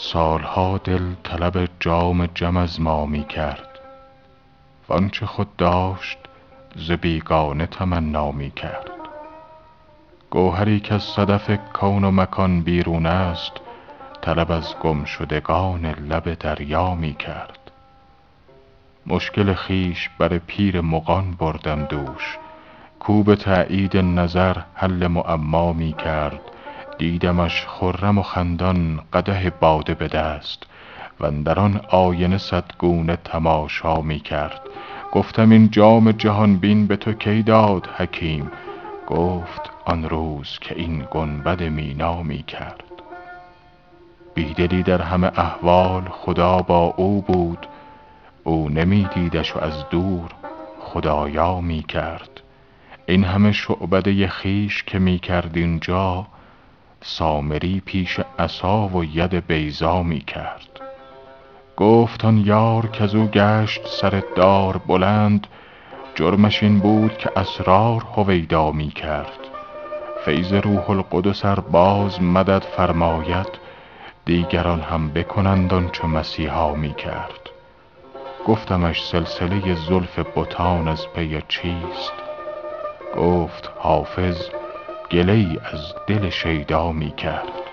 سالها دل طلب جام جم از ما می کرد وآنچه خود داشت ز بیگانه تمنا می کرد گوهری کز صدف کون و مکان بیرون است طلب از گمشدگان لب دریا می کرد مشکل خویش بر پیر مغان بردم دوش کو به تأیید نظر حل معما می کرد دیدمش خرم و خندان قدح باده به دست واندر آن آینه صد گونه تماشا می کرد. گفتم این جام جهان بین به تو کی داد حکیم؟ گفت آن روز که این گنبد مینا می کرد. بی دلی در همه احوال خدا با او بود. او نمی دیدش و از دور خدایا می کرد. این همه شعبده خویش که می کرد اینجا سامری پیش عصا و ید بیضا می کرد. گفت آن یار کز او گشت سر دار بلند جرمش این بود که اسرار هویدا می کرد. فیض روح القدس ار باز مدد فرماید دیگران هم بکنند آنچه مسیحا می کرد. گفتمش سلسله زلف بتان از پی چیست؟ گفت حافظ گله ای از دل شیدا می کرد